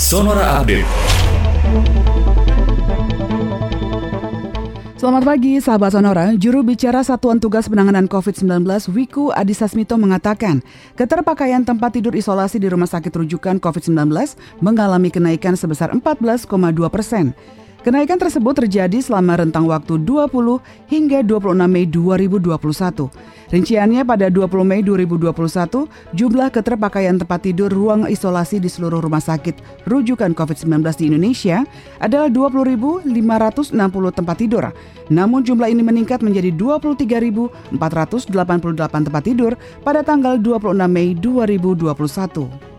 Sonora Update. Selamat pagi, sahabat Sonora. Juru bicara Satuan Tugas Penanganan COVID-19 Wiku Adhisa Smito mengatakan, keterpakaian tempat tidur isolasi di rumah sakit rujukan COVID-19 mengalami kenaikan sebesar 14,2 persen. Kenaikan tersebut terjadi selama rentang waktu 20 hingga 26 Mei 2021. Rinciannya pada 20 Mei 2021, jumlah keterpakaian tempat tidur ruang isolasi di seluruh rumah sakit rujukan COVID-19 di Indonesia adalah 20.560 tempat tidur. Namun jumlah ini meningkat menjadi 23.488 tempat tidur pada tanggal 26 Mei 2021.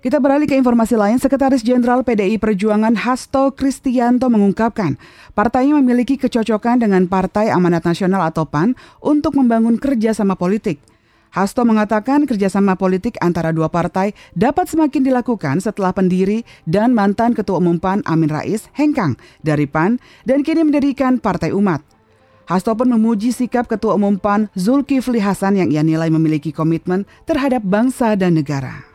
Kita beralih ke informasi lain, Sekretaris Jenderal PDI Perjuangan Hasto Kristianto mengungkapkan, partainya memiliki kecocokan dengan Partai Amanat Nasional atau PAN untuk membangun kerjasama politik. Hasto mengatakan kerjasama politik antara dua partai dapat semakin dilakukan setelah pendiri dan mantan Ketua Umum PAN Amin Rais hengkang dari PAN dan kini mendirikan Partai Umat. Hasto pun memuji sikap Ketua Umum PAN Zulkifli Hasan yang ia nilai memiliki komitmen terhadap bangsa dan negara.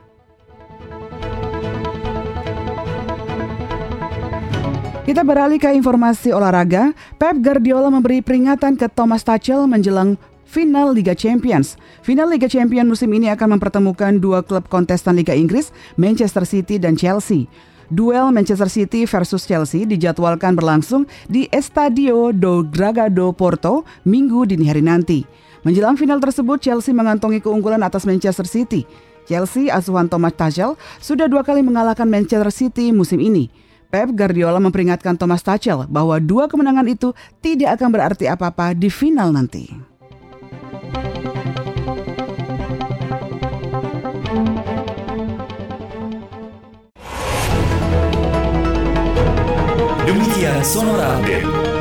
Kita beralih ke informasi olahraga. Pep Guardiola memberi peringatan ke Thomas Tuchel menjelang final Liga Champions. Final Liga Champions musim ini akan mempertemukan dua klub kontestan Liga Inggris, Manchester City dan Chelsea. Duel Manchester City versus Chelsea dijadwalkan berlangsung di Estadio do Dragado Porto minggu dini hari nanti. Menjelang final tersebut, Chelsea mengantongi keunggulan atas Manchester City. Chelsea asuhan Thomas Tuchel sudah dua kali mengalahkan Manchester City musim ini. Pep Guardiola memperingatkan Thomas Tuchel bahwa dua kemenangan itu tidak akan berarti apa-apa di final nanti. Demikian Sonora Update.